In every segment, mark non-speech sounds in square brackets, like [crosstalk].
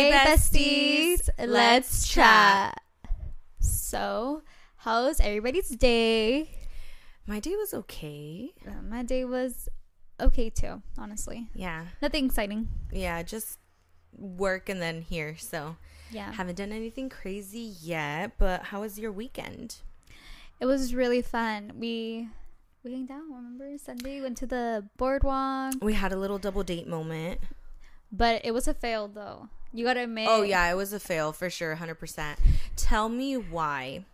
Hey, besties, let's chat. So, how's everybody's day? My day was okay. Uh, my day was okay too, honestly. Yeah. Nothing exciting. Yeah, just work and then here. So, Yeah. haven't done anything crazy yet, but how was your weekend? It was really fun. We we hanged out, remember? Sunday went to the boardwalk, We had a little double date moment. but it was a fail though. You got to admit. Oh, yeah, it was a fail for sure, 100%. Tell me why.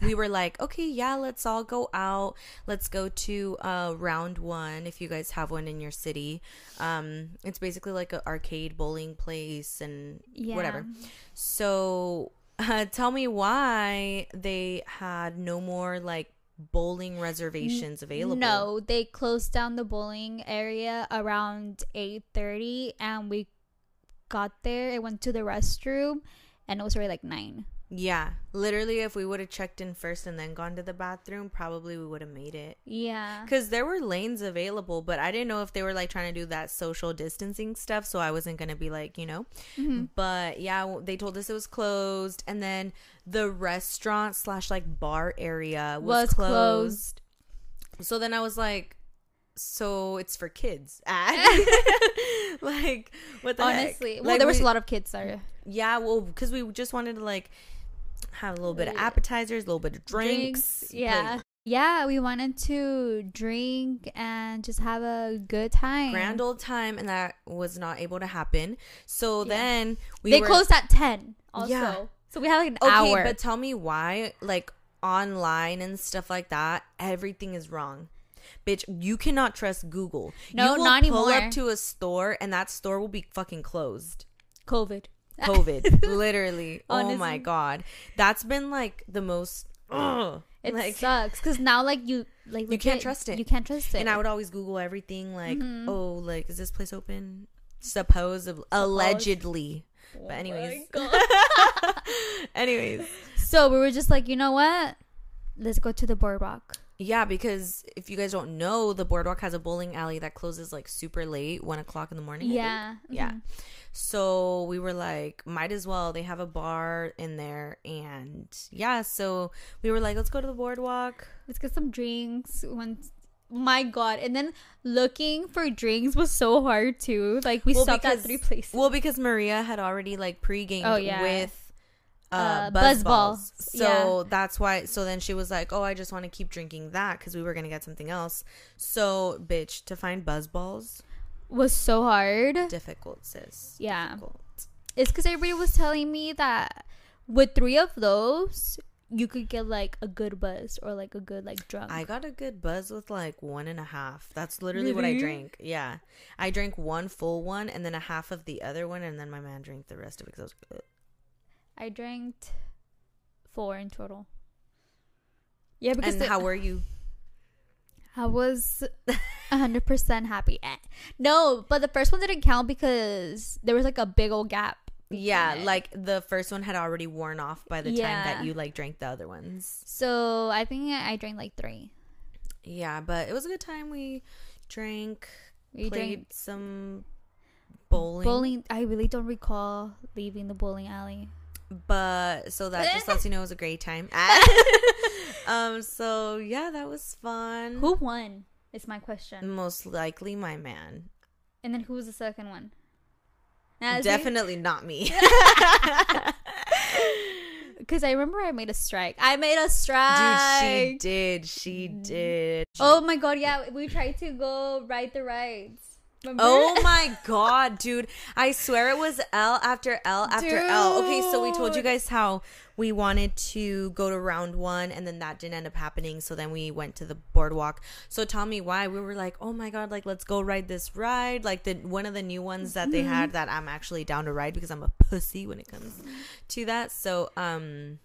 We were like, okay, yeah, let's all go out. Let's go to uh, round one if you guys have one in your city. Um, it's basically like an arcade bowling place and Yeah. whatever. So uh, [laughs] tell me why they had no more like bowling reservations available. No, they closed down the bowling area around 8:30 and we got there. I went to the restroom and it was already like 9. Yeah, literally, if we would have checked in first and then gone to the bathroom, probably we would have made it. Yeah. Because there were lanes available, but I didn't know if they were like trying to do that social distancing stuff. So I wasn't to be like, you know. Mhm. But yeah, they told us it was closed. And then the restaurant slash like bar area was, Was closed. So then I was like, so it's for kids. [laughs] [laughs] like, what the heck? Honestly, well Like, there was we- a lot of kids there. Yeah, well, because we just wanted to like have a little bit of appetizers, a little bit of drinks. Yeah. like, yeah, we wanted to drink and just have a good time. grand old time, and that was not able to happen. So Yeah. then we they were, closed at 10 also. Yeah. So we had like an Okay, hour. but tell me why, like online and stuff like that, everything is wrong. Bitch, you cannot trust Google. No, you will not pull anymore. up to a store and that store will be fucking closed. COVID. COVID, [laughs] literally. Oh my god, that's been like the most. Ugh, It like, sucks because now like you like You can't legit, trust it. You can't trust it. And I would always Google everything, like, Mhm. oh, like, is this place open? Supposedly, allegedly. Oh But my anyways, [laughs] God. anyways, so we were just like, you know what? Let's go to the boardwalk. Yeah. Because if you guys don't know, the boardwalk has a bowling alley that closes like super late, one o'clock in the morning. Yeah. yeah. mhm. So we were like, might as well. They have a bar in there, and yeah. So we were like, let's go to the boardwalk. Let's get some drinks. When my God, and then looking for drinks was so hard too. Like we Well, stopped at three places. Well, because Maria had already like pre-gamed Oh, yeah. with uh, Uh, buzz, Buzz balls. Balls. So that's why. So then she was like, "Oh, I just want to keep drinking that because we were gonna get something else." So, bitch, to find buzz balls, was so hard. difficult, sis. Yeah. Difficult. It's because everybody was telling me that with three of those, you could get like a good buzz or like a good like drunk. I got a good buzz with like one and a half. That's literally what I drank. Yeah, I drank one full one and then a half of the other one, and then my man drank the rest of it because I was. I drank four in total. Yeah, because And the- how were you? [sighs] I was hundred percent happy. Eh. No, but the first one didn't count because there was like a big old gap. Yeah, it. like the first one had already worn off by the time that you like drank the other ones. So I think I drank like three. Yeah, but it was a good time. We drank, We played drank some bowling, bowling. I really don't recall leaving the bowling alley. But so that just lets you know it was a great time. [laughs] [laughs] um, so yeah, that was fun. Who won? Is my question. Most likely my man. And then who was the second one? See? Definitely not me. [laughs] Because I remember I made a strike. I made a Dude, strike. she did. She did. Oh my god, yeah. We tried to go ride the rides. Remember? Oh my god, dude. I swear it was L after L after L. Okay, so we told you guys how we wanted to go to round one and then that didn't end up happening. So then we went to the boardwalk. So tell me why. We were like, oh my god, like let's go ride this ride. Like the one of the new ones that Mm-hmm. they had that I'm actually down to ride because I'm a pussy when it comes to that. So um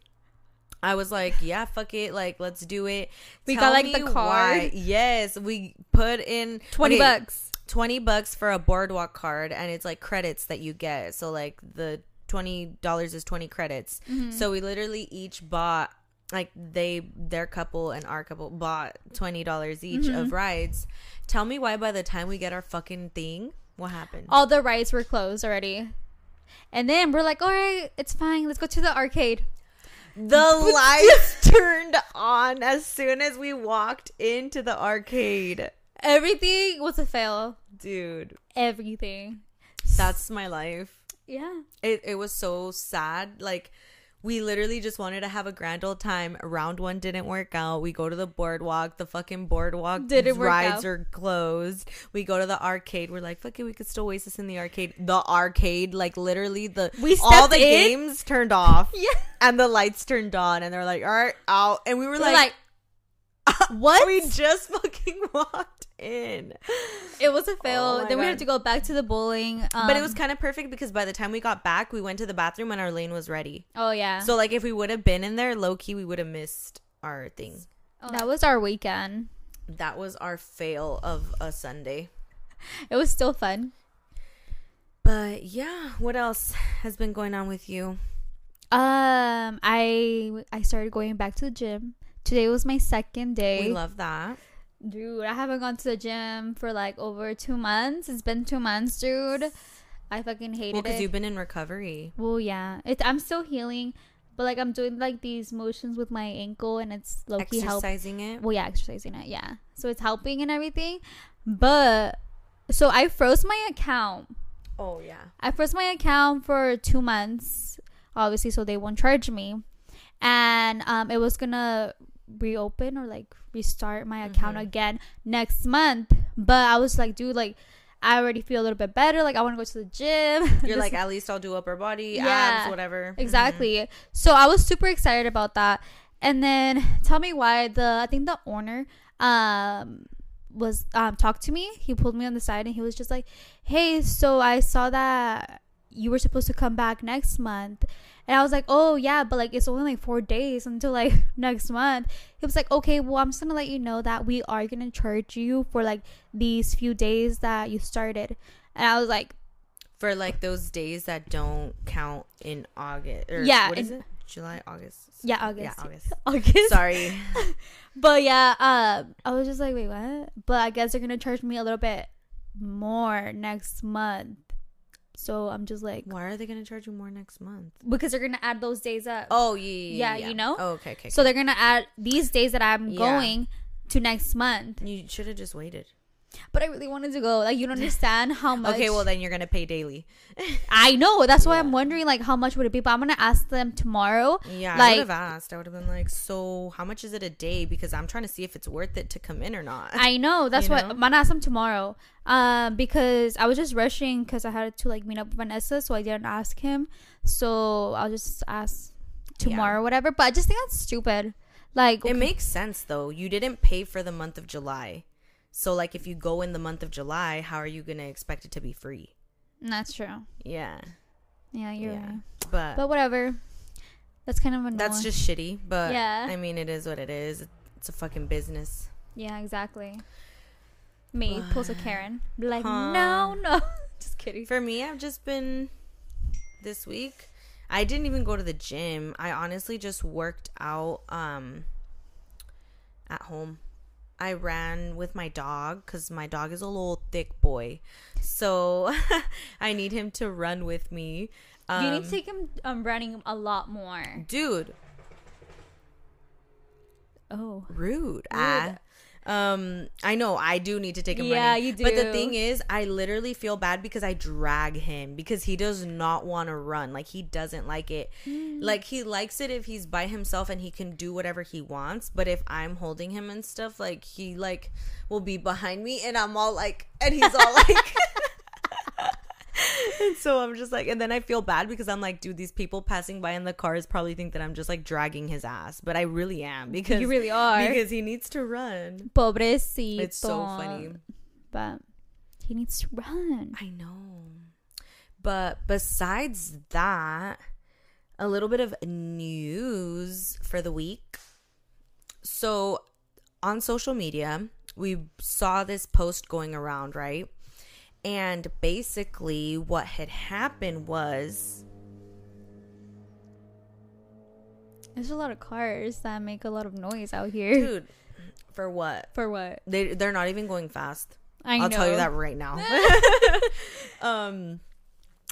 I was like, yeah, fuck it. Like, let's do it. We Tell got, like, the why- Yes, we put in 20 okay, bucks. 20 bucks for a boardwalk card and it's like credits that you get so like the $20 is 20 credits Mm-hmm. so we literally each bought like they their couple and our couple bought $20 each Mm-hmm. of rides tell me why by the time we get our fucking thing what happened All the rides were closed already. And then we're like, all right, it's fine. Let's go to the arcade. The [laughs] lights turned on as soon as we walked into the arcade. Everything was a fail. Dude, Everything. that's my life. Yeah. It it was so sad. Like we literally just wanted to have a grand old time. Round one didn't work out. We go to the boardwalk. The fucking boardwalk Didn't work rides out. are closed. We go to the arcade. We're like, fuck it, we could still waste this in the arcade. The arcade, like literally the We all the in. games turned off. [laughs] Yeah. And the lights turned on and they're like, all right, out. And we were We're like, like, what? we just fucking [laughs] walked in. it was a fail. Oh my then we had to go back to the bowling. Um, but it was kind of perfect because by the time we got back, we went to the bathroom and our lane was ready. Oh yeah. So like if we would have been in there, low key, we would have missed our thing. Oh. that was our weekend. That was our fail of a Sunday. It was still fun. But yeah, what else has been going on with you? Um, I I started going back to the gym. Today was my second day. We love that. Dude, I haven't gone to the gym for like over two months. It's been two months, dude. I fucking hated Well, because you've been in recovery. well, yeah, it. I'm still healing, but like I'm doing like these motions with my ankle, and it's low key help. Exercising it. Well, yeah, exercising it, yeah. So it's helping and everything, but so I froze my account. Oh yeah. I froze my account for two months, obviously, so they won't charge me. And um, it was gonna reopen or like restart my account Mhm. again next month. But I was like, dude, like, I already feel a little bit better. Like, I want to go to the gym. [laughs] You're like, at least I'll do upper body, Yeah, abs, whatever. exactly. So I was super excited about that. And then tell me why the I think the owner um was um talked to me. He pulled me on the side and he was just like, "Hey, so I saw that you were supposed to come back next month." And I was like, "Oh, yeah, but like it's only like 4 days until like [laughs] next month." He was like, "Okay, well, I'm just going to let you know that we are going to charge you for like these few days that you started." And I was like, For like those days that don't count in August. Or Yeah, What is in- it? July, August. "Yeah, August." Yeah, August. [laughs] August. Sorry. [laughs] But yeah, um, I was just like, wait, what? But I guess they're gonna charge me a little bit more next month. So I'm just like, Why are they gonna charge you more next month? because they're gonna add those days up. Oh yeah, Yeah, you know? Oh, okay, okay. so they're gonna add these days that I'm Yeah. going to next month. You should have just waited. But I really wanted to go. Like, you don't understand how much. [laughs] Okay, well then you're gonna pay daily. [laughs] I know. That's why Yeah. I'm wondering, like, how much would it be? But I'm gonna ask them tomorrow. Yeah, I would have asked. I would have been like, so how much is it a day? Because I'm trying to see if it's worth it to come in or not. I know. [laughs] That's You what know? I'm gonna ask them tomorrow. Um, because I was just rushing because I had to like meet up with Vanessa, so I didn't ask him. So I'll just ask tomorrow, or whatever. But I just think that's stupid. Like, It makes sense though. You didn't pay for the month of July. So like if you go in the month of July, how are you gonna expect it to be free? that's true. Yeah. Yeah, you're Yeah. right. But, But whatever. That's kind of annoying. that's just shitty. But Yeah. I mean it is what it is. It's a fucking business. yeah, exactly. Me [sighs] pulls a Karen. Like, Huh. no, no. [laughs] just kidding. For me, I've just been this week. I didn't even go to the gym. I honestly just worked out um at home. I ran with my dog cuz my dog is a little thick boy. So [laughs] I need him to run with me. Um, you need to take him um, running a lot more. Dude, Oh. rude. Ah. Um, I know I do need to take him Yeah, running. you do. But the thing is, I literally feel bad because I drag him because he does not want to run. Like he doesn't like it. Mm. Like he likes it if he's by himself and he can do whatever he wants. But if I'm holding him and stuff, like he like will be behind me and I'm all like, and he's all like. And [laughs] so I'm just like, and then I feel bad because I'm like, dude, these people passing by in the cars probably think that I'm just like dragging his ass, but I really am because You really are. because he needs to run. Pobrecito. It's so funny. But he needs to run. I know. But besides that, a little bit of news for the week. So on social media, we saw this post going around, right? And basically, what had happened was There's a lot of cars that make a lot of noise out here. dude, for what? For what? They they're not even going fast. I I'll know. tell you that right now. [laughs] [laughs] um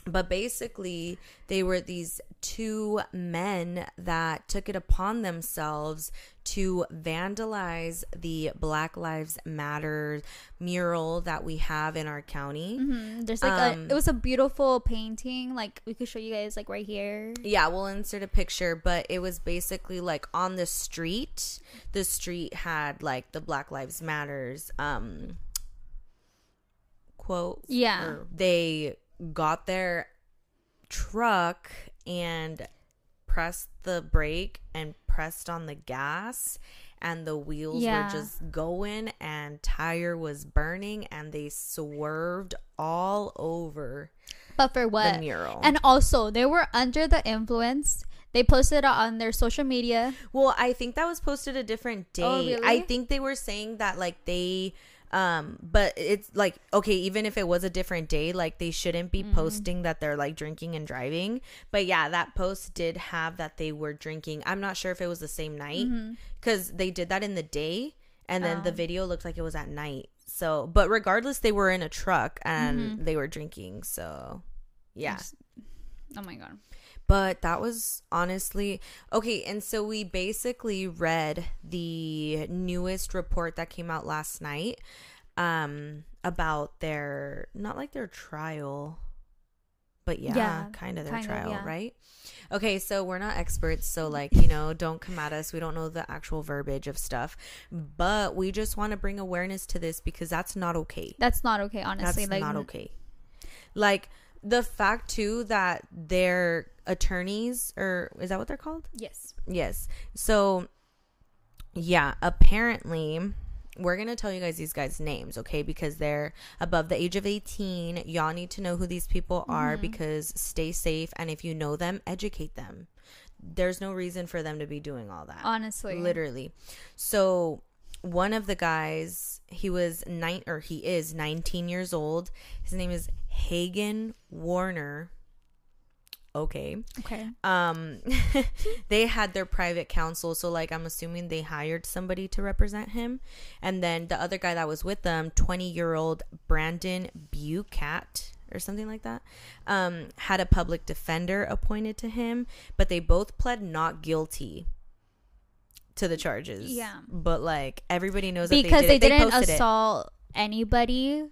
but basically they were these two men that took it upon themselves to vandalize the black lives matter mural that we have in our county hmm There's like Um, a, it was a beautiful painting. Like we could show you guys like right here. yeah we'll insert a picture but it was basically like on the street the street had like the black lives matters um quote Yeah. they got their truck and pressed the brake and pressed on the gas and the wheels Yeah. were just going and tire was burning and they swerved all over But for what? the mural. And also, they were under the influence. They posted it on their social media. well, I think that was posted a different day. Oh, really? I think they were saying that like they um but it's like okay even if it was a different day like they shouldn't be Mm. posting that they're like drinking and driving but yeah that post did have that they were drinking i'm not sure if it was the same night because they did that in the day and then the Mm-hmm. Oh. video looked like it was at night so but regardless they were in a truck and Mm-hmm. they were drinking so yeah Oh my god. But that was honestly okay and so we basically read the newest report that came out last night um about their not like their trial but yeah, Yeah, kind of their kind of, trial yeah. right okay so we're not experts so like you know don't come at us we don't know the actual verbiage of stuff but we just want to bring awareness to this because that's not okay That's not okay, honestly. that's like not okay. Like the fact too that their attorneys or is that what they're called? Yes. Yes. So yeah, apparently we're going to tell you guys these guys names, okay? Because they're above the age of 18. Y'all need to know who these people are mm-hmm. because stay safe and if you know them, educate them. There's no reason for them to be doing all that Honestly. literally so one of the guys he was nine or he is 19 years old his name is hagen warner okay Okay. um [laughs] they had their private counsel so like i'm assuming they hired somebody to represent him and then the other guy that was with them 20 year old brandon bucat or something like that um had a public defender appointed to him but they both pled not guilty to the charges Yeah. but like everybody knows that Because they, they, did it. didn't it. assault anybody.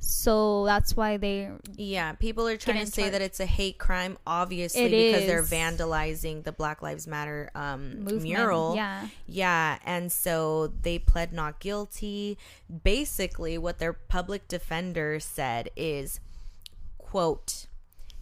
So that's why they Yeah, people are trying to say charge. that it's a hate crime, obviously, It because they're vandalizing the Black Lives Matter um, movement. mural. Yeah. Yeah, and so they pled not guilty. Basically, what their public defender said is, quote,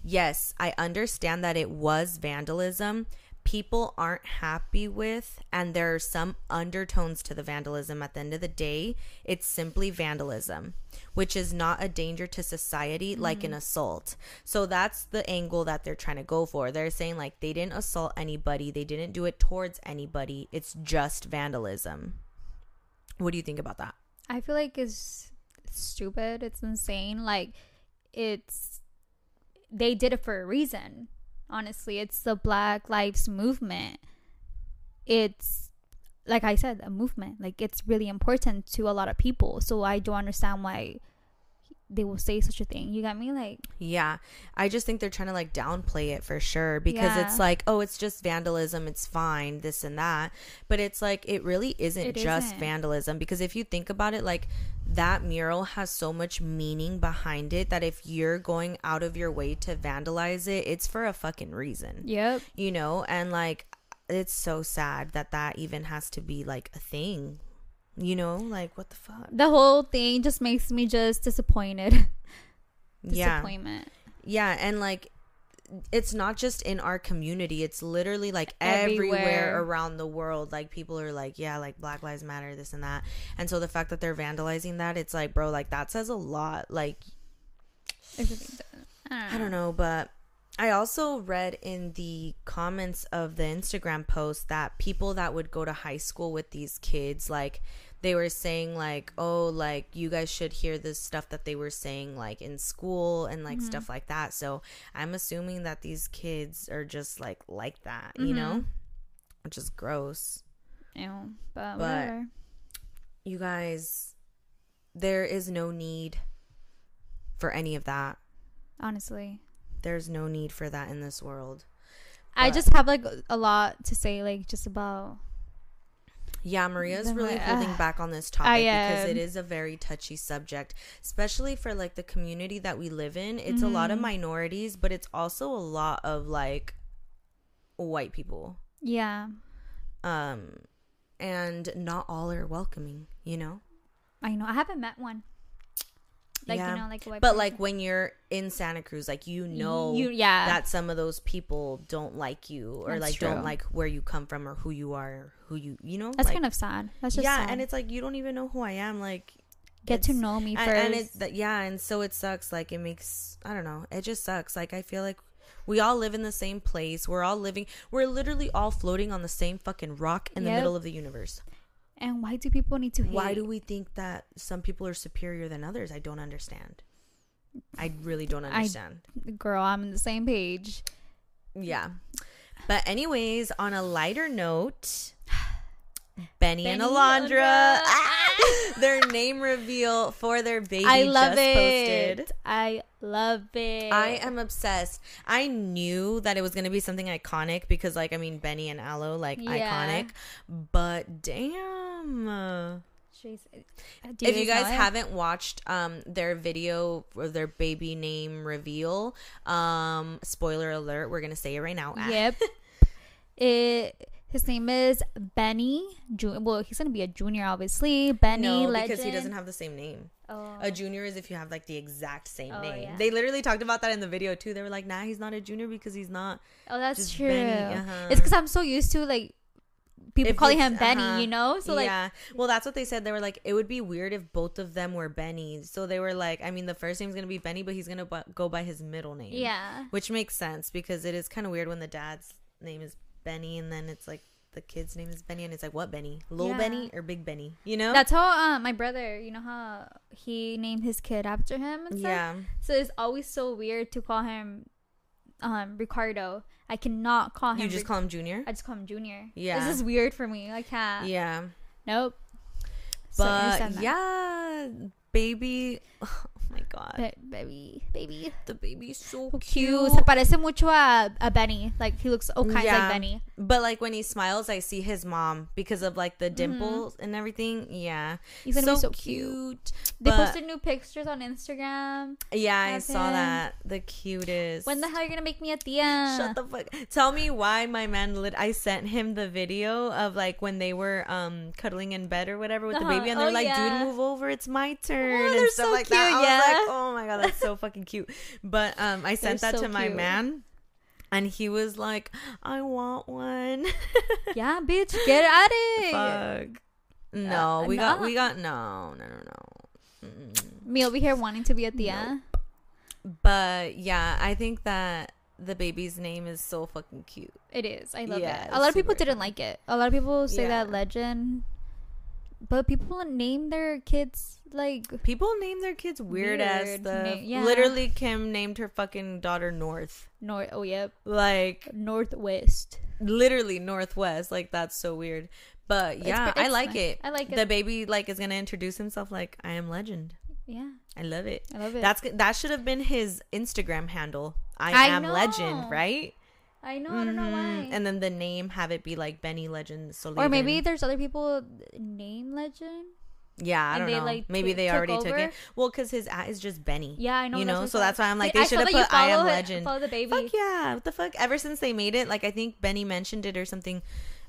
Yes, I understand that it was vandalism. People aren't happy with, and there are some undertones to the vandalism at the end of the day. It's simply vandalism, which is not a danger to society like an mm. assault. So that's the angle that they're trying to go for. They're saying, like, they didn't assault anybody, they didn't do it towards anybody. It's just vandalism. What do you think about that? I feel like it's stupid. It's insane. Like it's they did it for a reason. Honestly, it's the Black Lives movement. It's like I said, a movement. Like it's really important to a lot of people. So I don't understand why they will say such a thing. You got me? Like Yeah, I just think they're trying to like downplay it for sure because Yeah. it's like, oh, it's just vandalism, it's fine, this and that. But it's like, it really isn't It just isn't. vandalism because if you think about it, like that mural has so much meaning behind it that if you're going out of your way to vandalize it, it's for a fucking reason, Yep. you know? And like, it's so sad that that even has to be like a thing, you know? Like, what the fuck? The whole thing just makes me just disappointed. [laughs] Yeah. Disappointment. Yeah, and like it's not just in our community, it's literally like everywhere, Everywhere. around the world. Like people are like, yeah, like Black Lives Matter, this and that. And so the fact that they're vandalizing that, it's like, bro, like that says a lot. Like. I I don't know, but I also read in the comments of the Instagram post that people that would go to high school with these kids, like, they were saying, like, oh, like, you guys should hear this stuff that they were saying, like, in school and, like, mm-hmm. stuff like that. So I'm assuming that these kids are just, like, like that, you know? Mm-hmm. Which is gross. Ew, but, But- whatever. You guys, there is no need for any of that. Honestly. there's no need for that in this world. I just have like a lot to say, like just about. Yeah, Maria's Then really like, holding uh, back on this topic because it is a very touchy subject, especially for like the community that we live in. It's a lot of Mhm. minorities, but it's also a lot of like white people. Yeah, Um and not all are welcoming, you know? I know. I haven't met one. Like Yeah. you know, like a white But person. like when you're in Santa Cruz, like you know you, yeah, that some of those people don't like you or That's like true. don't like where you come from or who you are or who you you know that's like, kind of sad. That's just yeah sad. and it's like you don't even know who i am like get to know me first. and it that yeah and so it sucks like it makes i don't know it just sucks like i feel like we all live in the same place we're all living we're literally all floating on the same fucking rock in the middle of the universe and why do people need to hate? why do we think that some people are superior than others i don't understand i really don't I- understand Girl, I'm on the same page. Yeah. But anyways, on a lighter note, [sighs] [sighs] Benny, and Benny Alondra, Alondra. [laughs] their name reveal for their baby I love just it. posted. I love it. I am obsessed. I knew that it was gonna be something iconic because, like, I mean, Benny and Aloe, like, Yeah. iconic. But damn, She's- do if you guys haven't watched um their video or their baby name reveal, um, spoiler alert, we're gonna say it right now. Yep. [laughs] it. His name is Benny. Ju- well, he's gonna be a junior, obviously. Benny no, Legend. because he doesn't have the same name. Oh. A junior is if you have like the exact same Oh, name. yeah. They literally talked about that in the video too. They were like, "Nah, he's not a junior because he's not." oh, that's true. Uh-huh. It's because I'm so used to like people If calling him Benny, uh-huh. you know. So like, yeah. Well, that's what they said. They were like, it would be weird if both of them were Benny. So they were like, I mean, the first name's gonna be Benny, but he's gonna bu- go by his middle name. yeah, Which makes sense because it is kind of weird when the dad's name is Benny and then it's like the kid's name is Benny and it's like what Benny, Little Yeah. Benny or Big Benny? You know? that's how uh, my brother. You know how he named his kid after him. Yeah. So it's always so weird to call him um Ricardo. I cannot call him. You just Ric- call him Junior. I just call him Junior. Yeah. This is weird for me. I can't. Yeah. Nope. But that. yeah, baby. Oh god, Ba- baby, baby. the baby's so So cute. cute. Se parece mucho a, a Benny. Like he looks all kinds Yeah. like Benny. But like when he smiles, I see his mom because of like Mm-hmm. the dimples and everything. Yeah, He's gonna be so cute. They posted new pictures on Instagram. Yeah, I saw him. that. The cutest. When the hell are you gonna make me a tia? Shut the fuck. Tell me why my man lit. I sent him the video of like when they were um cuddling in bed or whatever with the Uh-huh. baby, and they're Oh, like, yeah. "Dude, move over. It's my turn." Oh, and stuff so like that. I cute, yeah. Like, [laughs] "Oh my god, that's so fucking cute." But um, I sent They're that so to my cute. man. And he was like, I want one. [laughs] yeah, bitch, get at it. Fuck. No, Uh, we got, we got, no, no, no, no. Mm-mm. Me over here wanting to be a tia. But yeah, I think that the baby's name is so fucking cute. It is. I love Yeah, it. A lot of people didn't like it. A lot of people say Yeah. that legend. But people name their kids like People name their kids weird, as Weird the. na- yeah. Literally, Kim named her fucking daughter North. North. Oh yep, Like, Northwest. literally Northwest. Like, that's so weird. But It's yeah, I like nice. it. I like it. The baby, like, is going to introduce himself like, I am legend. Yeah, I love it. I love it. That's. That should have been his Instagram handle. I, I am know. legend, right? I know. I don't know Mhm. why. And then the name have it be like Benny Legend. So or maybe there's other people name legend. yeah, I and don't they, know. like, maybe they took already took it. Well, because his at is just Benny. Yeah, I know. You know, so that's why I'm like, they should have put I am legend. Follow the baby. Fuck yeah! What the fuck? Ever since they made it, like I think Benny mentioned it or something.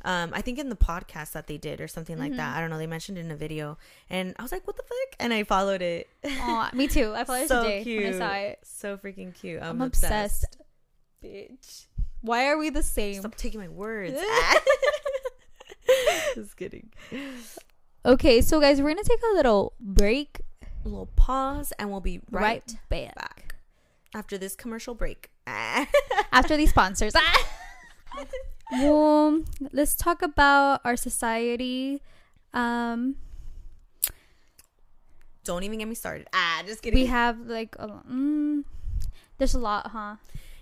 Um, I think in the podcast that they did or something like Mm-hmm. that. I don't know. They mentioned it in a video, and I was like, "What the fuck?" And I followed it. Aw, me too. I followed it [laughs] so today cute. when I saw it. So freaking cute. I'm, I'm obsessed. obsessed. Bitch. Why are we the same? Stop taking my words. [laughs] [laughs] Just kidding. Okay, so guys, we're gonna take a little break. A little pause, and we'll be right, Right, back. back after this commercial break. [laughs] after these sponsors. well, let's talk about our society. Um, Don't even get me started. Ah, just kidding. we have like a, mm, there's a lot, huh?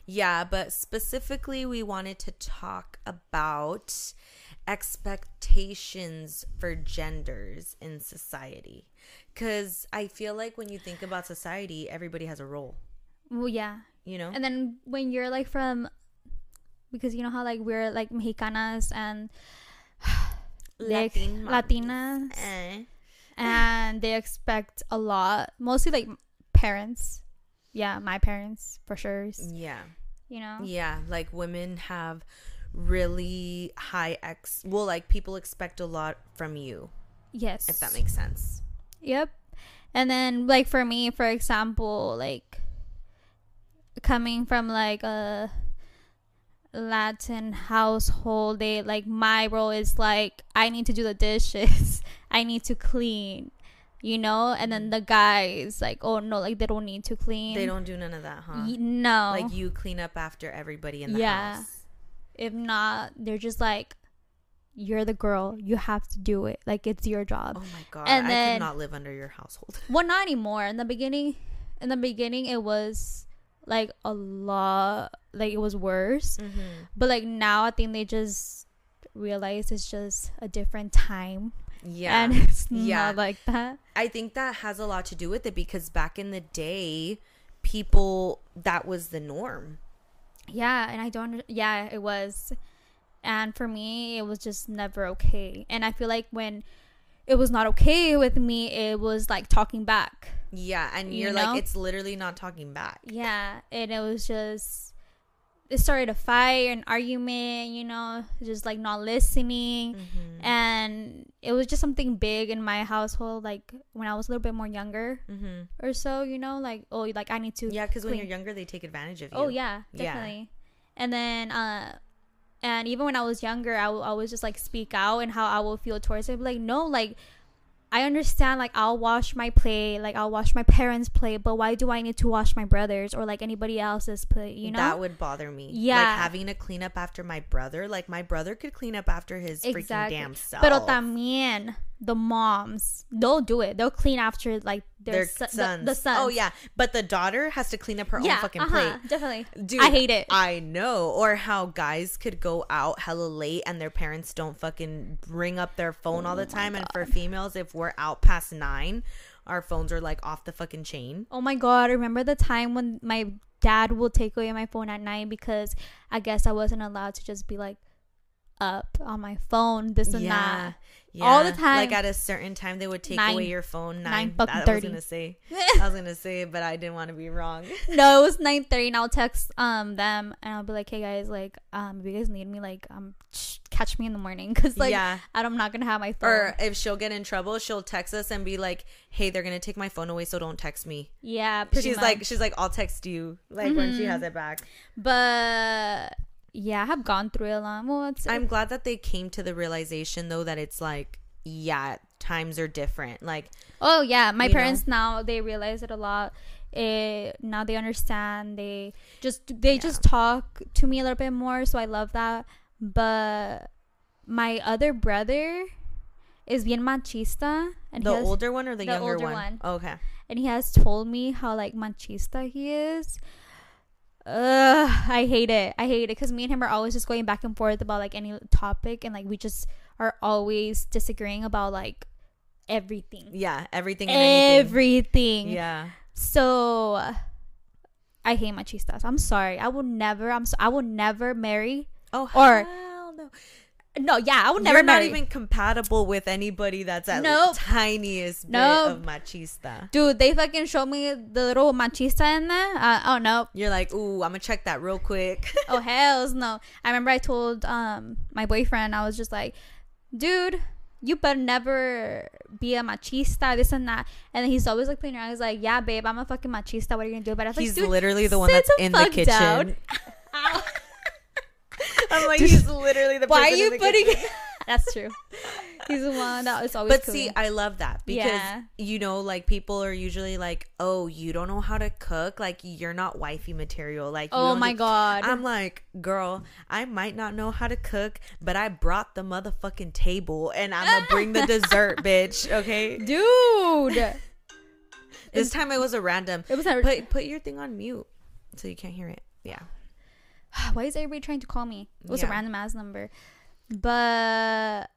Yeah, but specifically, we wanted to talk about expectations for genders in society. Because I feel like when you think about society, everybody has a role. Well, yeah, you know And then when you're like from, because you know how like we're like Mexicanas and [sighs] like Latin. Latinas, Eh. and they expect a lot. Mostly like parents. Yeah, my parents for sure. yeah You know. yeah like women have really high ex well like people expect a lot from you Yes. if that makes sense Yep. And then like for me, for example, like coming from like a Latin household, they like my role is like I need to do the dishes. [laughs] I need to clean. You know, and then the guys like, oh no, like they don't need to clean. they don't do none of that huh Y- no. like you clean up after everybody in the Yeah. house if not, they're just like, you're the girl. You have to do it. Like it's your job. oh my god And i then- could not live under your household [laughs] well not anymore in the beginning in the beginning it was like a lot like it was worse mm-hmm. but like now i think they just realize it's just a different time yeah and [laughs] it's Yeah. not like that I think that has a lot to do with it because back in the day, people that was the norm. yeah and i don't yeah it was and for me it was just never okay and i feel like when it was not okay with me it was like talking back Yeah, and You you're know? like it's literally not talking back. Yeah, and it was just it started a fight, an argument, you know, just like not listening, Mm-hmm. and it was just something big in my household. Like when I was a little bit more younger Mm-hmm. or so, you know, like oh, like I need to. Yeah, because when you're younger, they take advantage of you. Oh yeah, Yeah. definitely. And then uh and even when I was younger, I will always just like speak out and how I will feel towards it. Like no, like I understand like I'll wash my plate, like I'll wash my parents' plate, but why do I need to wash my brothers or like anybody else's plate, you know? that would bother me. Yeah. like having to clean up after my brother. Like my brother could clean up after his freaking damn self. Pero también the moms, they'll do it. They'll clean after like their, their son- sons. The, the sons. Oh yeah, but the daughter has to clean up her own fucking uh-huh, plate. Definitely. Dude, I hate it. I know. Or how guys could go out hella late and their parents don't fucking bring up their phone all the Oh time. And for females, if we're out past nine, our phones are like off the fucking chain. Oh my god, remember the time when my dad will take away my phone at night because I guess I wasn't allowed to just be like up on my phone, this and that. All the time. Like at a certain time, they would take Nine. away your phone. Nine Nine. fucking I was 30. gonna say. [laughs] I was gonna say, but I didn't want to be wrong. [laughs] no, it was nine thirty and I'll text um them and I'll be like, Hey guys, like um if you guys need me, like um sh- catch me in the morning [laughs] because like yeah. I'm not gonna have my phone. Or if she'll get in trouble, she'll text us and be like, "Hey, they're gonna take my phone away, so don't text me." yeah, pretty she's much. like, she's like, "I'll text you," like when she Mhm. has it back. but yeah, I have gone through a lot. Well, it's I'm glad that they came to the realization though that it's like, yeah, times are different. Like, Oh yeah, my you know? parents now they realize it a lot. It, now they understand. They just they Yeah. just talk to me a little bit more, so I love that. But my other brother is bien machista, and the has, older one or the, the younger older one? one. Oh, okay. and he has told me how like machista he is. Ugh, I hate it. I hate it because me and him are always just going back and forth about like any topic, and like we just are always disagreeing about like everything, Yeah, everything and anything. everything. Yeah. So I hate machistas. I'm sorry. I will never. I'm. So, I will never marry. Oh, Or- no. Yeah, I would never You're not even compatible with anybody that's at Nope. tiniest bit of machista. Dude, they fucking showed me the little machista in there. Uh, oh no. You're like, ooh, I'm gonna check that real quick. [laughs] oh hells no. I remember I told um my boyfriend I was just like, dude, you better never be a machista, this and that. And then he's always like playing around. He's like, yeah, babe, I'm a fucking machista. What are you gonna do about it? I was He's like, literally the one that's the in the kitchen. [laughs] [laughs] [laughs] I'm like, he's literally the. why are you putting? [laughs] That's true. He's the one that is always. But cooking. see, I love that because Yeah. you know, like people are usually like, "Oh, you don't know how to cook. Like you're not wifey material." Like, oh my do-" god. I'm like, girl, I might not know how to cook, but I brought the motherfucking table and I'm gonna bring the dessert, [laughs] bitch. Okay. dude. This time it was a random. It was. A, Put put your thing on mute so you can't hear it. Yeah. [sighs] why is everybody trying to call me? It was a random ass number. But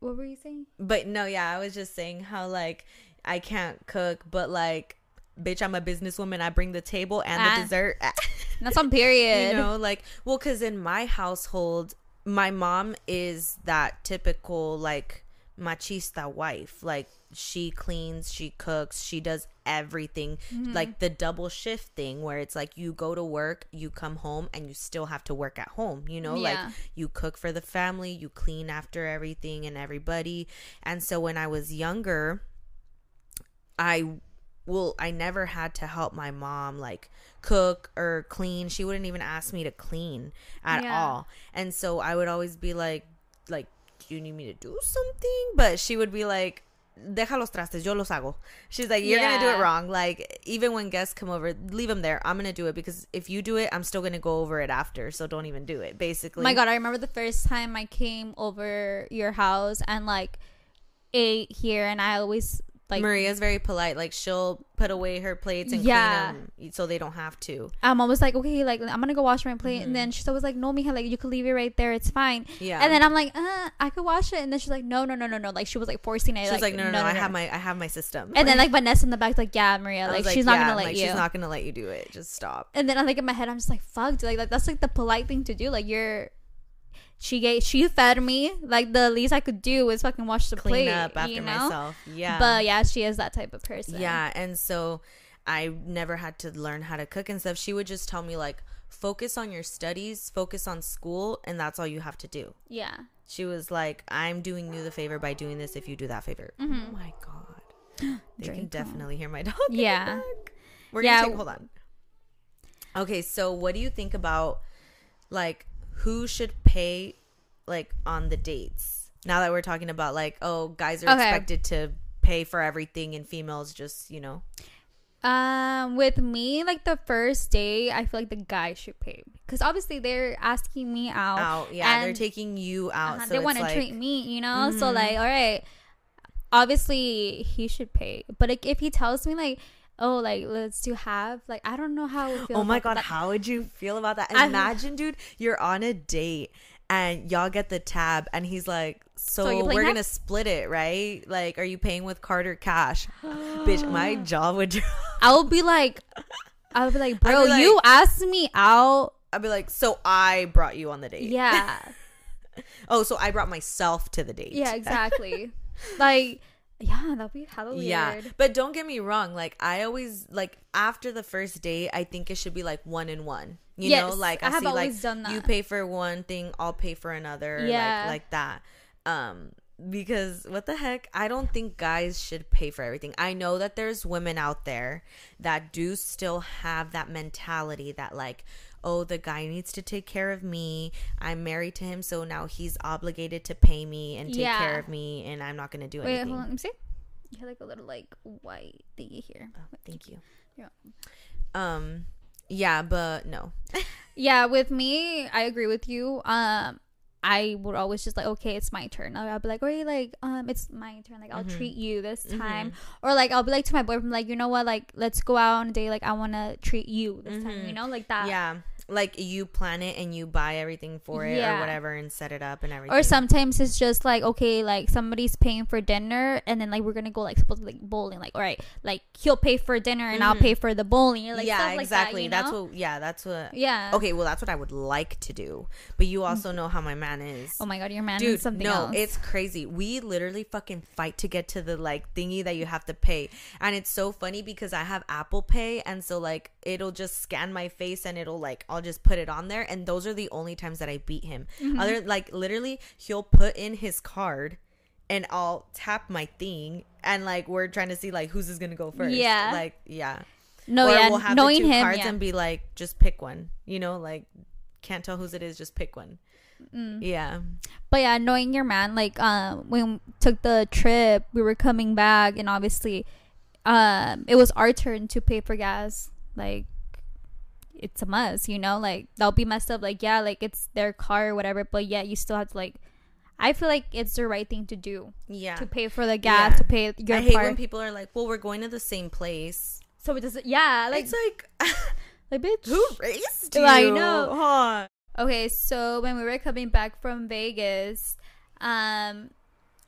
what were you saying? But no, yeah, I was just saying how like I can't cook, but like, bitch, I'm a businesswoman. I bring the table and Ah. the dessert. [laughs] That's on period. you know like well because in my household my mom is that typical like machista wife like she cleans she cooks she does everything Mm-hmm. like the double shift thing where it's like you go to work you come home and you still have to work at home you know like you cook for the family you clean after everything and everybody and so when i was younger I well, I never had to help my mom like cook or clean. She wouldn't even ask me to clean at Yeah. all. And so I would always be like like do you need me to do something? But she would be like Deja los trastes, yo los hago. She's like, you're gonna do it wrong. Like, even when guests come over, leave them there. I'm gonna do it because if you do it, I'm still gonna go over it after. So don't even do it. Basically, Oh my god, I remember the first time I came over your house and like ate here, and I always like Maria's very polite. Like, she'll put away her plates and Yeah. clean them so they don't have to. I'm always like, okay, like I'm gonna go wash my plate, and then she's always like, no, Mija, like you could leave it right there, it's fine. Mm-hmm. Yeah. And then I'm like, uh, I could wash it, and then she's like, no, no, no, no, no, like she was like forcing it. She was like, no, no, no, I have my, I have my system. And then [laughs] like Vanessa in the back, like, yeah, Maria, like was she's not yeah, gonna let like, you. She's not gonna let you do it. Just stop. and then I'm like in my head, I'm just like, fuck, dude, like, like that's like the polite thing to do. Like you're, she gave, she fed me. Like the least I could do was fucking wash the Clean plate, up after you know? myself. Yeah. But yeah, she is that type of person. yeah, and so I never had to learn how to cook and stuff. She would just tell me like, focus on your studies, focus on school, and that's all you have to do. yeah. She was like, I'm doing you the favor by doing this if you do that favor. Mm-hmm. Oh my god. [gasps] They can definitely hear my [laughs] dog. Yeah. We're Yeah. gonna take hold on. Okay, so what do you think about like who should pay like on the dates? Now that we're talking about like, oh, guys are Okay. expected to pay for everything and females just, you know. Um, with me, like the first day, I feel like the guy should pay because obviously they're asking me out. Out. Yeah, they're taking you out. uh-huh, so they want to like, treat me, you know. So Mhm. like, all right, obviously he should pay, but like if he tells me like, oh, like let's do half, like I don't know how. [gasps] Oh my god, that. how would you feel about that? [laughs] Imagine, dude, you're on a date and y'all get the tab and he's like, So, So we're half? gonna split it, right? Like, are you paying with card or cash? [gasps] Bitch, my jaw would drop. I would be like, I would be like, bro, be like- you asked me out. I'd be like, So I brought you on the date. Yeah, [laughs] Oh, so I brought myself to the date. yeah, exactly. like, yeah, that'd be hella weird. Yeah, but don't get me wrong. Like I always like after the first date, I think it should be like one and one. You know, like I I, have see like always done you pay for one thing, I'll pay for another. Yeah. like like that. Um, because what the heck? I don't think guys should pay for everything. I know that there's women out there that do still have that mentality that like. Oh, the guy needs to take care of me. I'm married to him, so now he's obligated to pay me and take Yeah. care of me, and I'm not gonna do Wait, anything. Wait, hold on. Let me see. You have like a little like white thingy here. Oh, thank you. Yeah. Um, yeah, but no. [laughs] Yeah, with me, I agree with you. Um, I would always just like, okay, it's my turn. I'll, I'll be like, wait, like, um, it's my turn. Like, I'll Mhm. treat you this time, Mm-hmm. or like, I'll be like to my boyfriend, like, you know what, like, let's go out on a date. Like, I want to treat you this time. You Mhm. know, like that. yeah, like you plan it and you buy everything for it Yeah. or whatever and set it up and everything. Or sometimes it's just like okay, like somebody's paying for dinner, and then like we're gonna go like supposedly like bowling. Like all right, like he'll pay for dinner and I'll Mhm. pay for the bowling. Like yeah, stuff like exactly. That, That's know? what. Yeah, that's what. Yeah. Okay, well, that's what I would like to do. But you also know how my man is. Oh my god, your man Dude, is something no, else. it's crazy. We literally fucking fight to get to the like thingy that you have to pay. And it's so funny because I have Apple Pay and so like it'll just scan my face and it'll like I'll just put it on there and those are the only times that I beat him. Mm-hmm. Other like literally he'll put in his card and I'll tap my thing and like we're trying to see like who's is gonna go first. Yeah. Like yeah. no, or yeah, we'll have knowing the two him, cards yeah. and be like, just pick one. You know, like can't tell whose it is, just pick one. Mm. Yeah. But yeah, knowing your man, like um, when we took the trip, we were coming back, and obviously, um, it was our turn to pay for gas. Like, it's a must, you know. Like they'll be messed up. Like yeah, like it's their car or whatever. But yeah, you still have to like. I feel like it's the right thing to do Yeah. to pay for the gas Yeah. to pay your I hate part. when people are like, "Well, we're going to the same place." so it doesn't. Yeah, like it's like, [laughs] like bitch. who raised you? I know. Huh? Okay, so when we were coming back from Vegas, um,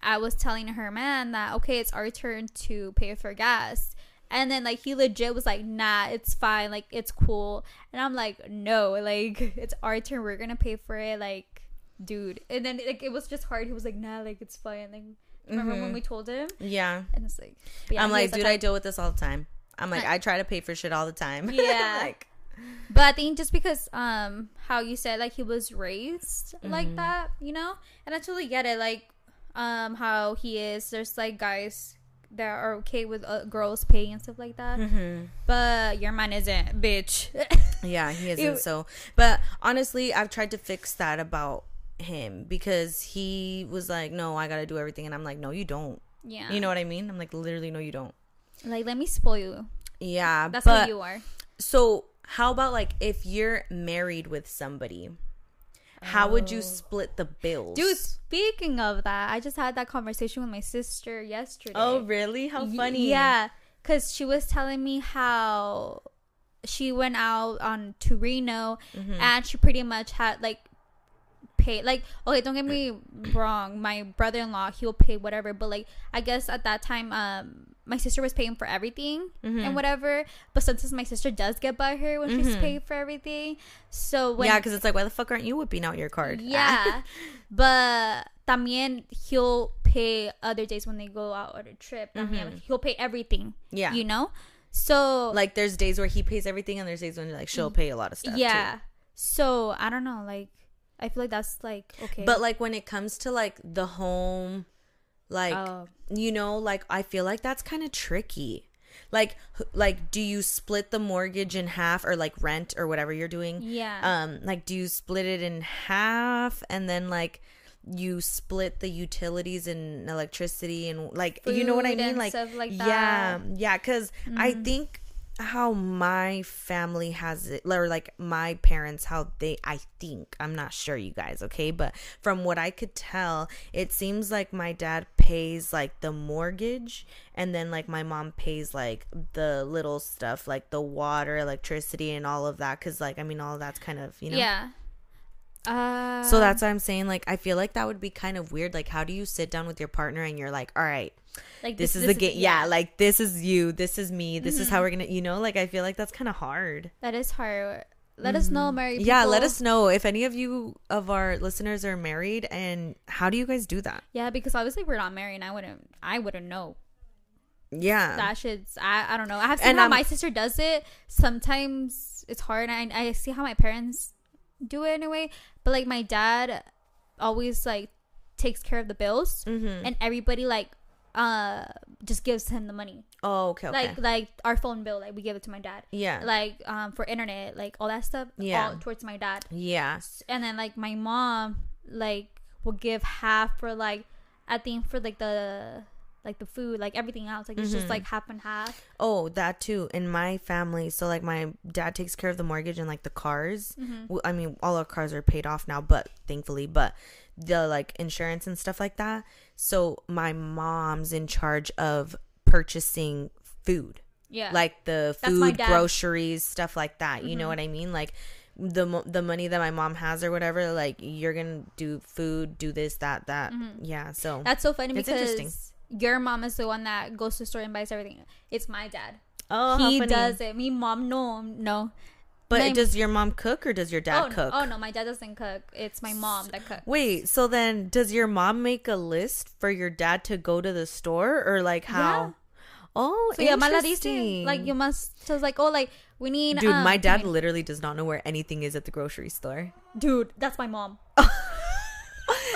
I was telling her man that okay, it's our turn to pay for gas, And then like he legit was like, nah, it's fine, like it's cool. And I'm like, no, like [laughs] it's our turn, we're gonna pay for it, like, dude. And then like it was just hard. He was like, nah, like it's fine. Like remember when we told him? Yeah. And it's like, yeah, I'm like, dude, I deal with this all the time. I'm like, I- try to pay for shit all the time. [laughs] Yeah. like, But I think just because um how you said like he was raised like Mm-hmm. that, you know, and I totally get it. Like um how he is. There's like guys that are okay with uh, girls paying and stuff like that, Mm-hmm. but your man isn't, bitch. [laughs] yeah, he isn't Ew. so. But honestly, I've tried to fix that about him because he was like, no, I got to do everything. And I'm like, no, you don't. yeah, You know what I mean? I'm like, literally, no, you don't. like let me spoil you. Yeah. That's but, how you are. So, how about like if you're married with somebody, how would you Oh. split the bills? Dude, speaking of that, I just had that conversation with my sister yesterday. Oh, really? How funny. Yeah, because she was telling me how she went out on to Reno Mm-hmm. and she pretty much had like pay like okay don't get me wrong my brother-in-law he'll pay whatever but like i guess at that time um my sister was paying for everything Mm-hmm. and whatever but sometimes my sister does get by her when she's paying for everything so when yeah, because it's like, why the fuck aren't you whipping out your card? yeah, [laughs] but también he'll pay other days when they go out on a trip. También like, he'll pay everything. Mm-hmm. Yeah. you know. So like, there's days where he pays everything, and there's days when like she'll pay a lot of stuff. yeah, too. so I don't know. Like I feel like that's like okay, But like when it comes to like the home, like Oh. you know, like I feel like that's kind of tricky. Like, like, do you split the mortgage in half, or like rent, or whatever you're doing? yeah, Um, like, do you split it in half, and then like you split the utilities and electricity, and like, you know what I mean? Like, like yeah. Mm-hmm. yeah. Because I think how my family has it or like my parents how they i think i'm not sure you guys okay but from what i could tell it seems like my dad pays like the mortgage and then like my mom pays like the little stuff like the water electricity and all of that because like i mean all that's kind of you know yeah. Uh, so that's why i'm saying like i feel like that would be kind of weird like how do you sit down with your partner and you're like all right like this, is the game yeah. like this is you this is me this is how we're gonna you know like i feel like that's kind of hard that is hard. Let us know, married. Mm-hmm. yeah let us know if any of you of our listeners are married and how do you guys do that Yeah, because obviously we're not married. and I wouldn't. I wouldn't know. yeah that shit's I, I don't know. I have seen And, how um, my sister does it. Sometimes it's hard. I I see how my parents do it in a way, but like my dad always like takes care of the bills, mm-hmm. and everybody like uh just gives him the money. oh okay okay Like like our phone bill, like we give it to my dad. yeah Like um for internet, like all that stuff, Yeah. all towards my dad. yeah And then like my mom, like will give half for like I think for like the like the food, like everything else, like it's Mm-hmm. just like half and half. oh that too in my family so like my dad takes care of the mortgage and like the cars Mm-hmm. I mean all our cars are paid off now but thankfully but the like insurance and stuff like that so my mom's in charge of purchasing food Yeah. like the food. Mm-hmm. groceries stuff like that you know what i mean like the the money that my mom has or whatever like you're gonna do food do this that that yeah so That's so funny It's because interesting. your mom is the one that goes to the store and buys everything. It's my dad. oh he does it. Me mom no no. But my- does your mom cook or does your dad oh, cook No, oh no, my dad doesn't cook. It's my mom that cooks. Wait, so then does your mom make a list for your dad to go to the store or like how? Oh, So yeah, mala dice, interesting. like you must. So it's like oh like we need. Dude, um, my dad chicken. literally does not know where anything is at the grocery store. Dude, that's my mom. [laughs]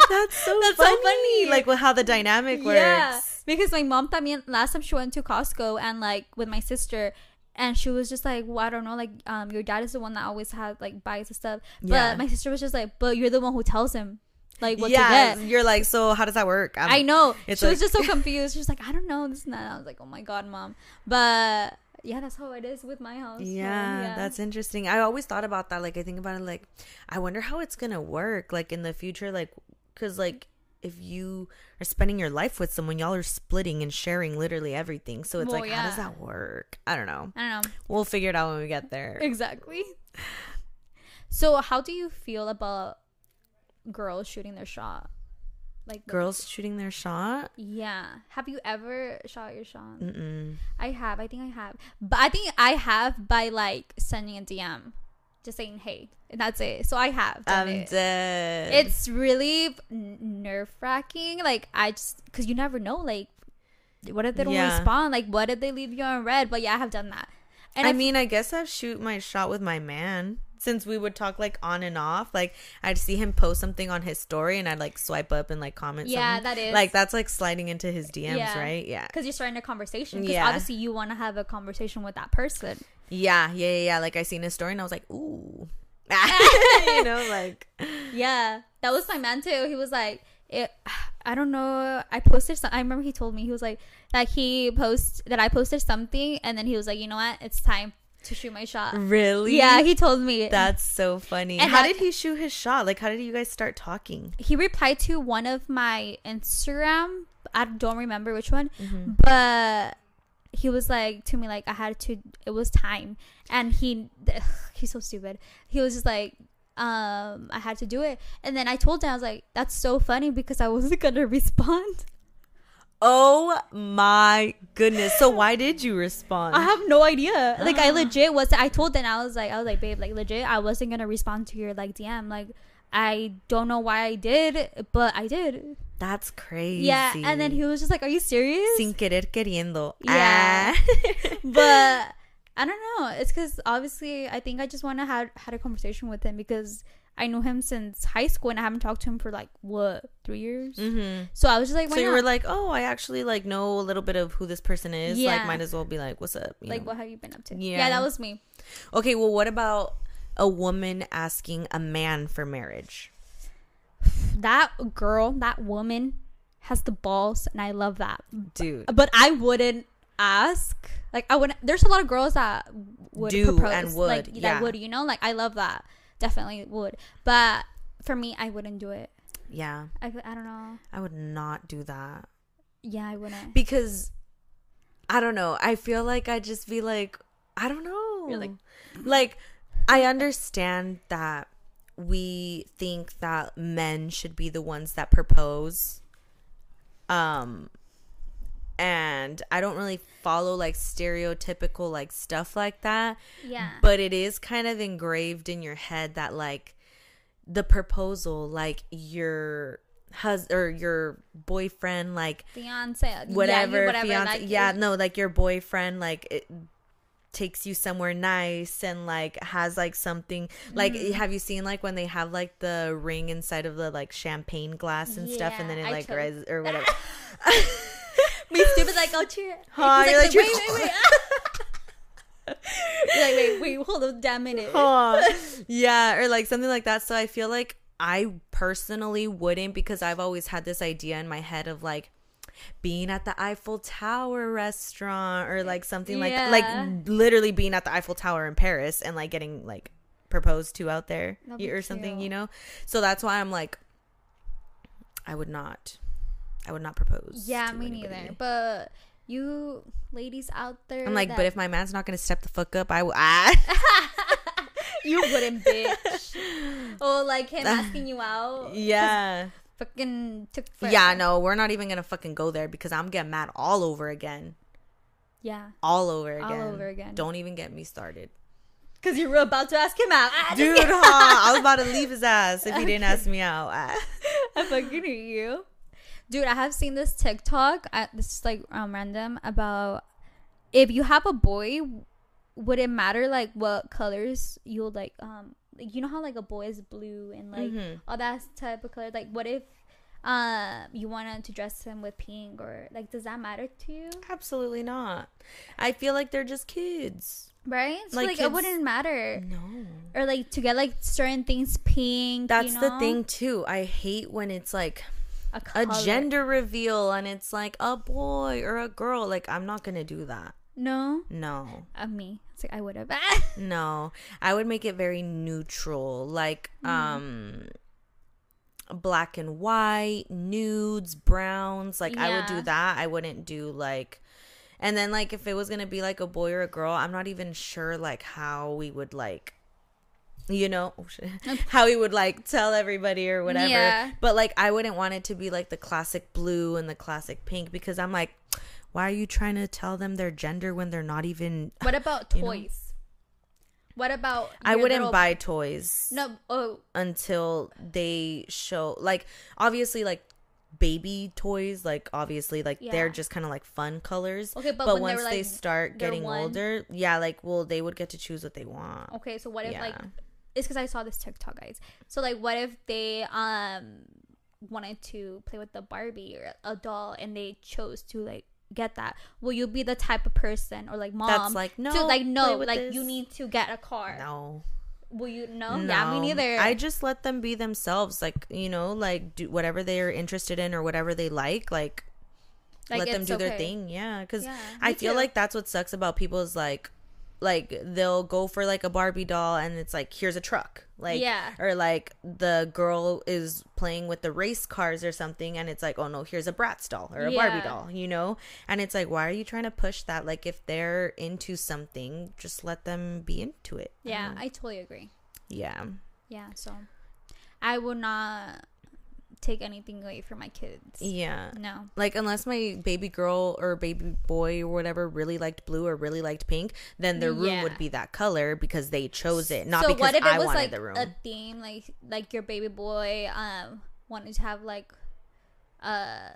That's so [laughs] That's so funny. funny. Like with how the dynamic works. Yeah, because my mom también last time she went to Costco and like with my sister. And she was just like, well, I don't know, like, um, your dad is the one that always has like buys the stuff. But Yeah. my sister was just like, but you're the one who tells him, like, what yeah, to get. you're like, so how does that work? I'm- I know. It's she was just so [laughs] confused. She's like, I don't know this and that. I was like, oh my god, mom. But yeah, that's how it is with my house. So, Yeah, that's interesting. I always thought about that. Like, I think about it. Like, I wonder how it's gonna work. Like in the future, like, cause like if you are spending your life with someone, y'all are splitting and sharing literally everything. So it's Well, like, how does that work? I don't know. I don't know We'll figure it out when we get there. [laughs] exactly. So, how do you feel about girls shooting their shot? like the- Girls shooting their shot. Yeah. Have you ever shot your shot? Mm-mm. I have. I think I have. But I think I have by like sending a DM, just saying hey, and that's it. So I have. Done I'm it. dead. It's really nerve wracking. Like I just because you never know. Like what if they don't Yeah. respond? Like what if they leave you on read? But yeah, I have done that. And I I've- mean, I guess I'd shoot my shot with my man since we would talk like on and off. Like I'd see him post something on his story, and I'd like swipe up and like comment. Yeah, something. that is. like that's like sliding into his DMs, Yeah. right? Yeah, because you're starting a conversation. Because Yeah. obviously you want to have a conversation with that person. Yeah, yeah, yeah, yeah. Like I seen his story, and I was like, ooh, [laughs] you know, like Yeah, that was my man too. He was like, it, I don't know. I posted some. I remember he told me he was like that he post that I posted something, and then he was like, you know what? It's time to shoot my shot. really, Yeah, he told me. That's so funny. And how how- did he shoot his shot? Like, how did you guys start talking? he replied to one of my Instagram. I don't remember which one, Mm-hmm. but he was like to me like I had to. It was time, and he [sighs] he's so stupid. He was just like. Um, I had to do it, and then I told him I was like, "That's so funny because I [laughs] wasn't gonna respond." Oh my goodness! So why did you respond? I have no idea. [gasps] Like I legit was. I told them I was like, I was like, babe, like legit, I wasn't gonna respond to your like DM. Like I don't know why I did, but I did. That's crazy. Yeah, and then he was just like, "Are you serious?" sin querer queriendo. Yeah. Ah. [laughs] but [laughs] I don't know. It's because obviously I think I just want to had had a conversation with him because I knew him since high school and I haven't talked to him for like what three years. mm-hmm. So I was just like, why So you not? were like, oh, I actually like know a little bit of who this person is. Yeah. Like, might as well be like, what's up? you like, know? what have you been up to? Yeah. yeah, that was me. Okay, well, what about a woman asking a man for marriage? That girl, that woman, has the balls, and I love that. Dude. But I wouldn't ask. Like I wouldn't. There's a lot of girls that would Do propose, and would, like yeah. that would. You know, like I love that. Definitely would. But for me, I wouldn't do it. Yeah, I, I don't know. I would not do that. Yeah, I wouldn't. Because, I don't know. I feel like I'd just be like, I don't know. You're like- like, I understand that we think that men should be the ones that propose. Um, and I don't really follow like stereotypical like stuff like that. Yeah. But it is kind of engraved in your head that like the proposal, like your husband or your boyfriend, like fiance, whatever, yeah, whatever fiance, like, yeah, no, like your boyfriend, like it takes you somewhere nice and like has like something like Mm-hmm. have you seen like when they have like the ring inside of the like champagne glass and stuff and then it like rises or whatever [laughs] Me stupid like oh cheer. [laughs] Huh, you're like, wait, wait, wait. [laughs] You're like wait, wait, hold on, damn minute. Huh. yeah, or like something like that. So I feel like I personally wouldn't because I've always had this idea in my head of like being at the Eiffel Tower restaurant or like something like Yeah. like literally being at the Eiffel Tower in Paris and like getting like proposed to out there or something, cute. you know? So that's why I'm like I would not I would not propose. Yeah, me anybody. neither. But you ladies out there, I'm like, that- but if my man's not gonna step the fuck up, I will. [laughs] Ah. you wouldn't, bitch. [laughs] oh, like him [laughs] asking you out. yeah. Fucking took. Yeah, forever. no, we're not even gonna fucking go there because I'm getting mad all over again. Yeah, All over again. All over again. Don't even get me started. because you were about to ask him out. Dude, [laughs] huh? I was about to leave his ass if he didn't ask me out. [laughs] I fucking hate you. Dude, I have seen this TikTok. I, this is like um, random about if you have a boy, would it matter like what colors you'll like? Um, like, you know how like a boy is blue and like Mhm. all that type of color. Like, what if uh you wanted to dress him with pink or like does that matter to you? Absolutely not. I feel like they're just kids. Right? So, Like, like, it wouldn't matter. No. Or like to get like certain things pink. That's you the thing too. I hate when it's like A, a gender reveal and it's like a boy or a girl. Like I'm not gonna do that. No, No. uh, me. It's like I would have. [laughs] No, I would make it very neutral, like Mm. um black and white, nudes, browns. Like I would do that. I wouldn't do like and then like if it was going to be like a boy or a girl, I'm not even sure like how we would like you know [laughs] oh, how he would like tell everybody or whatever Yeah. but like i wouldn't want it to be like the classic blue and the classic pink because i'm like why are you trying to tell them their gender when they're not even What about [laughs] You know? toys? What about? i wouldn't little- buy toys No. Oh, until they show like obviously like baby toys like obviously like they're just kind of like fun colors Okay, but but, once were, they like, start getting one- older yeah like well they would get to choose what they want okay. So what if like it's because I saw this TikTok, guys. So like, what if they um wanted to play with the Barbie or a doll and they chose to like get that? Will you be the type of person or like mom That's like, no, to like no like this." you need to get a car? no Will you no? Yeah, me neither. I just let them be themselves. Like, you know, like do whatever they're interested in or whatever they like, like, Like, let them do their thing. Yeah. Cause Yeah, I feel too. like that's what sucks about people is like, like they'll go for like a Barbie doll and it's like, here's a truck. Like, Yeah. or like the girl is playing with the race cars or something and it's like, oh no, here's a Bratz doll or a Barbie doll, you know? And it's like, why are you trying to push that? Like, if they're into something, just let them be into it. Yeah, um, I totally agree. Yeah. Yeah, so I will not take anything away from my kids. Yeah. No. Like unless my baby girl or baby boy or whatever really liked blue or really liked pink, then their room Yeah. would be that color because they chose it, not so because what if it I was wanted like the room. a theme, like like your baby boy um wanted to have like uh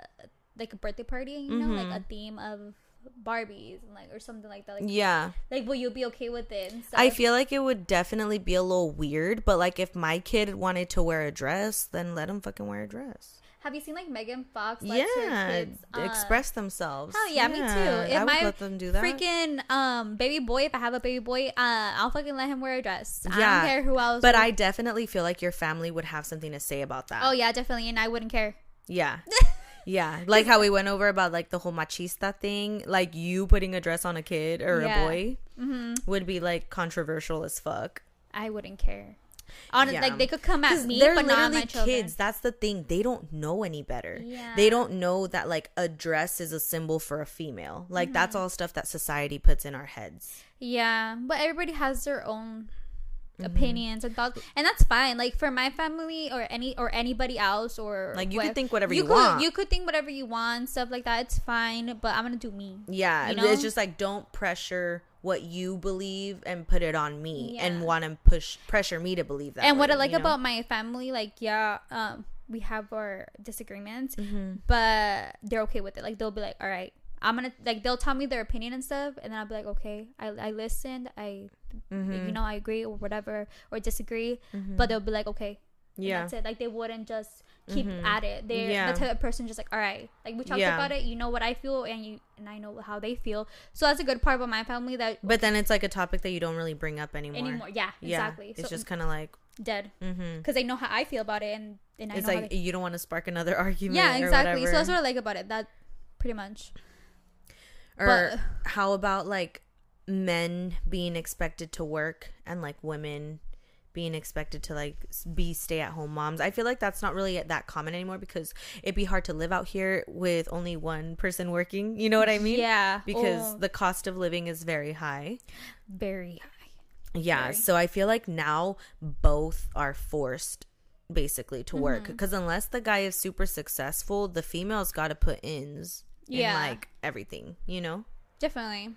like a birthday party, you know, Mm-hmm. like a theme of Barbies and like or something like that. Like, yeah. like will you be okay with it? I feel like it would definitely be a little weird, but like if my kid wanted to wear a dress, then let him fucking wear a dress. Have you seen like Megan Fox? her yeah, kids, uh, express themselves. Oh yeah, me too. If I would my let them do that. Freaking um baby boy, if I have a baby boy, uh, I'll fucking let him wear a dress. Yeah. I Yeah, don't care who else. but I definitely feel like your family would have something to say about that. oh yeah, definitely, and I wouldn't care. Yeah. [laughs] Yeah. Like how we went over about like the whole machista thing. Like you putting a dress on a kid or Yeah. a boy hmm would be like controversial as fuck. I wouldn't care. Honestly, Yeah. like they could come at me, they're but not literally my children. kids. That's the thing. They don't know any better. Yeah. They don't know that like a dress is a symbol for a female. Like Mm-hmm. that's all stuff that society puts in our heads. Yeah, but everybody has their own Mm-hmm. opinions and thoughts, and that's fine. Like for my family or any or anybody else or Like you what- can think whatever you, could want. you could think whatever you want, stuff like that. It's fine, but I'm gonna do me. Yeah, You know? it's just like don't pressure what you believe and put it on me and want to push pressure me to believe that. and what I like you know? about my family, like yeah, um, we have our disagreements, Mm-hmm. but they're okay with it. Like they'll be like, all right, I'm gonna like they'll tell me their opinion and stuff, and then I'll be like, okay, I I listened, I Mm-hmm. you know I agree or whatever or disagree, but they'll be like, okay, and Yeah. that's it. Like they wouldn't just keep at it. They're Yeah. the type of person just like, all right, like we talked Yeah. about it. You know what I feel, and you and I know how they feel. So that's a good part about my family that But then it's like a topic that you don't really bring up anymore. anymore. Yeah, Yeah, exactly. It's so just kind of like, dead mm-hmm. because they know how I feel about it, and and I it's like they- you don't want to spark another [laughs] argument. yeah, exactly. So that's what I like about it. That pretty much. Or but- how about like men being expected to work and like women being expected to like be stay at home moms. I feel like that's not really that common anymore because it'd be hard to live out here with only one person working. You know what I mean? Yeah, Because oh, the cost of living is very high. very high. Yeah, Very. so I feel like now both are forced basically to work Mm-hmm. because unless the guy is super successful, the female's got to put ins Yeah. in like everything, you know? Definitely.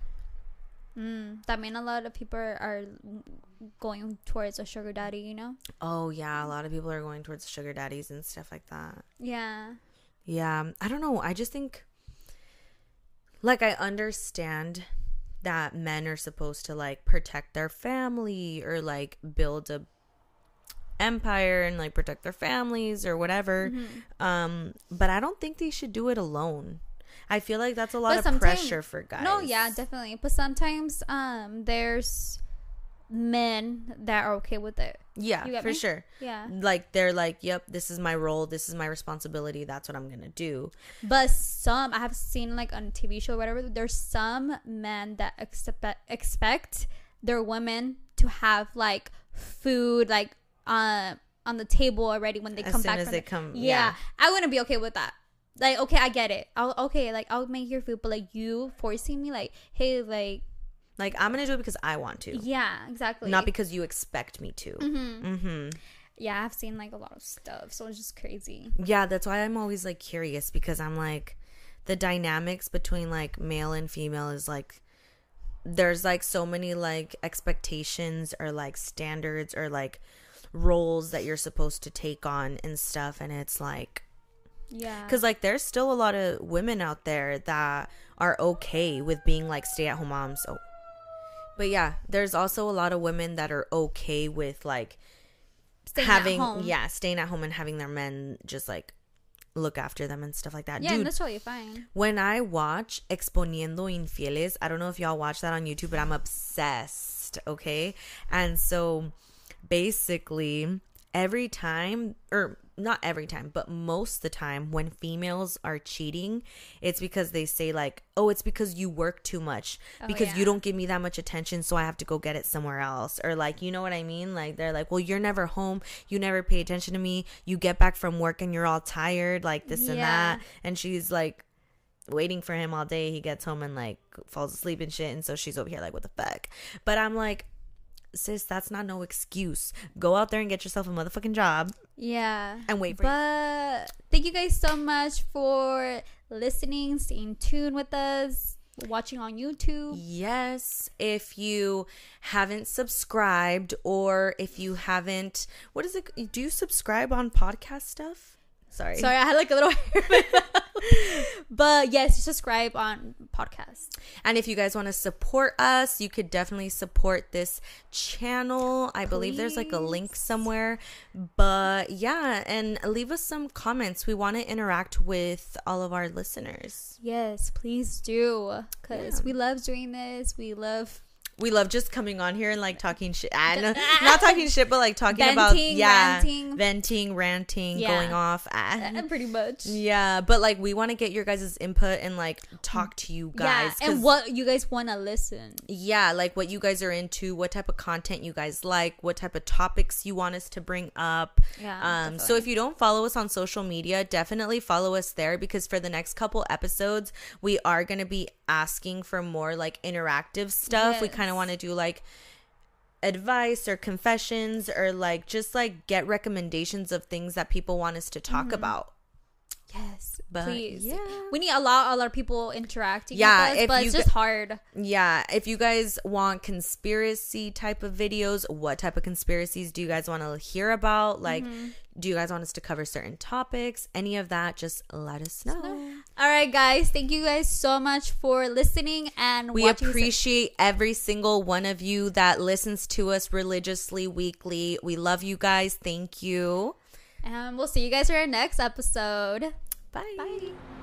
Mm, that mean a lot of people are going towards a sugar daddy. You know. Oh yeah, a lot of people are going towards sugar daddies and stuff like that. Yeah. Yeah, I don't know. I just think like I understand that men are supposed to like protect their family or like build a empire and like protect their families or whatever. Mm-hmm. Um but I don't think they should do it alone. I feel like that's a lot But of pressure for guys. No, yeah, definitely. But sometimes um there's men that are okay with it. Yeah, for me? sure. Yeah. Like they're like, "Yep, this is my role. This is my responsibility. That's what I'm going to do." But some I have seen like on TV show or whatever, there's some men that expect expect their women to have like food like uh, on the table already when they As come back as from they the- come- Yeah, yeah. I wouldn't be okay with that. Like, okay, I get it. I'll okay, like I'll make your food, but like you forcing me, like, hey, like Like I'm gonna do it because I want to, Yeah, exactly. not because you expect me to. Mm-hmm. Mm-hmm. Yeah, I've seen like a lot of stuff, so it's just crazy. Yeah, that's why I'm always like curious because I'm like the dynamics between like male and female is like there's like so many like expectations or like standards or like roles that you're supposed to take on and stuff and it's like Yeah. cuz like there's still a lot of women out there that are okay with being like stay-at-home moms. Oh. But yeah, there's also a lot of women that are okay with like Staying at having home. yeah staying at home and having their men just like look after them and stuff like that Yeah, dude that's totally fine. when i watch exponiendo infieles i don't know if y'all watch that on youtube but i'm obsessed okay and so basically every time or not every time but most of the time when females are cheating it's because they say like oh it's because you work too much. Oh, because yeah. you don't give me that much attention so i have to go get it somewhere else. Or like you know what i mean? Like they're like well you're never home. You never pay attention to me. You get back from work and you're all tired like this and that. And she's like waiting for him all day. He gets home and like falls asleep and shit and so she's over here like what the fuck? But i'm like sis that's not no excuse go out there and get yourself a motherfucking job Yeah. and wait for But thank you guys so much for listening, staying tuned with us, watching on YouTube. Yes, if you haven't subscribed or if you haven't, what is it? Do you subscribe on podcast stuff? Sorry. Sorry, I had like a little [laughs] hair. in my mouth. but yes, subscribe on podcast. And if you guys want to support us, you could definitely support this channel. I believe there's like a link somewhere. But yeah, and leave us some comments. We want to interact with all of our listeners. Yes, please do. Because Yeah. we love doing this. We love We love just coming on here and like talking shit. And [laughs] not talking shit, but like talking about yeah, ranting. venting, ranting, Yeah. going off. Ah. uh, pretty much. Yeah, but like we want to get your guys' input and like talk to you guys. yeah, and what you guys want to listen. yeah, like what you guys are into, what type of content you guys like, what type of topics you want us to bring up. Yeah, Um so if you don't follow us on social media, definitely follow us there because for the next couple episodes, we are going to be asking for more like interactive stuff. We Yes. Kind of want to do like advice or confessions or like just like get recommendations of things that people want us to talk Mm-hmm. about. Yes, But, please. yeah. We need a lot, a lot of people interacting Yeah, with us, but it's g- just hard. Yeah, if you guys want conspiracy type of videos, what type of conspiracies do you guys want to hear about? Like, Mm-hmm. do you guys want us to cover certain topics? Any of that, just let us know. All right, guys. Thank you guys so much for listening and We appreciate every single one of you that listens to us religiously weekly. We love you guys. Thank you. and we'll see you guys for our next episode. Bye. Bye.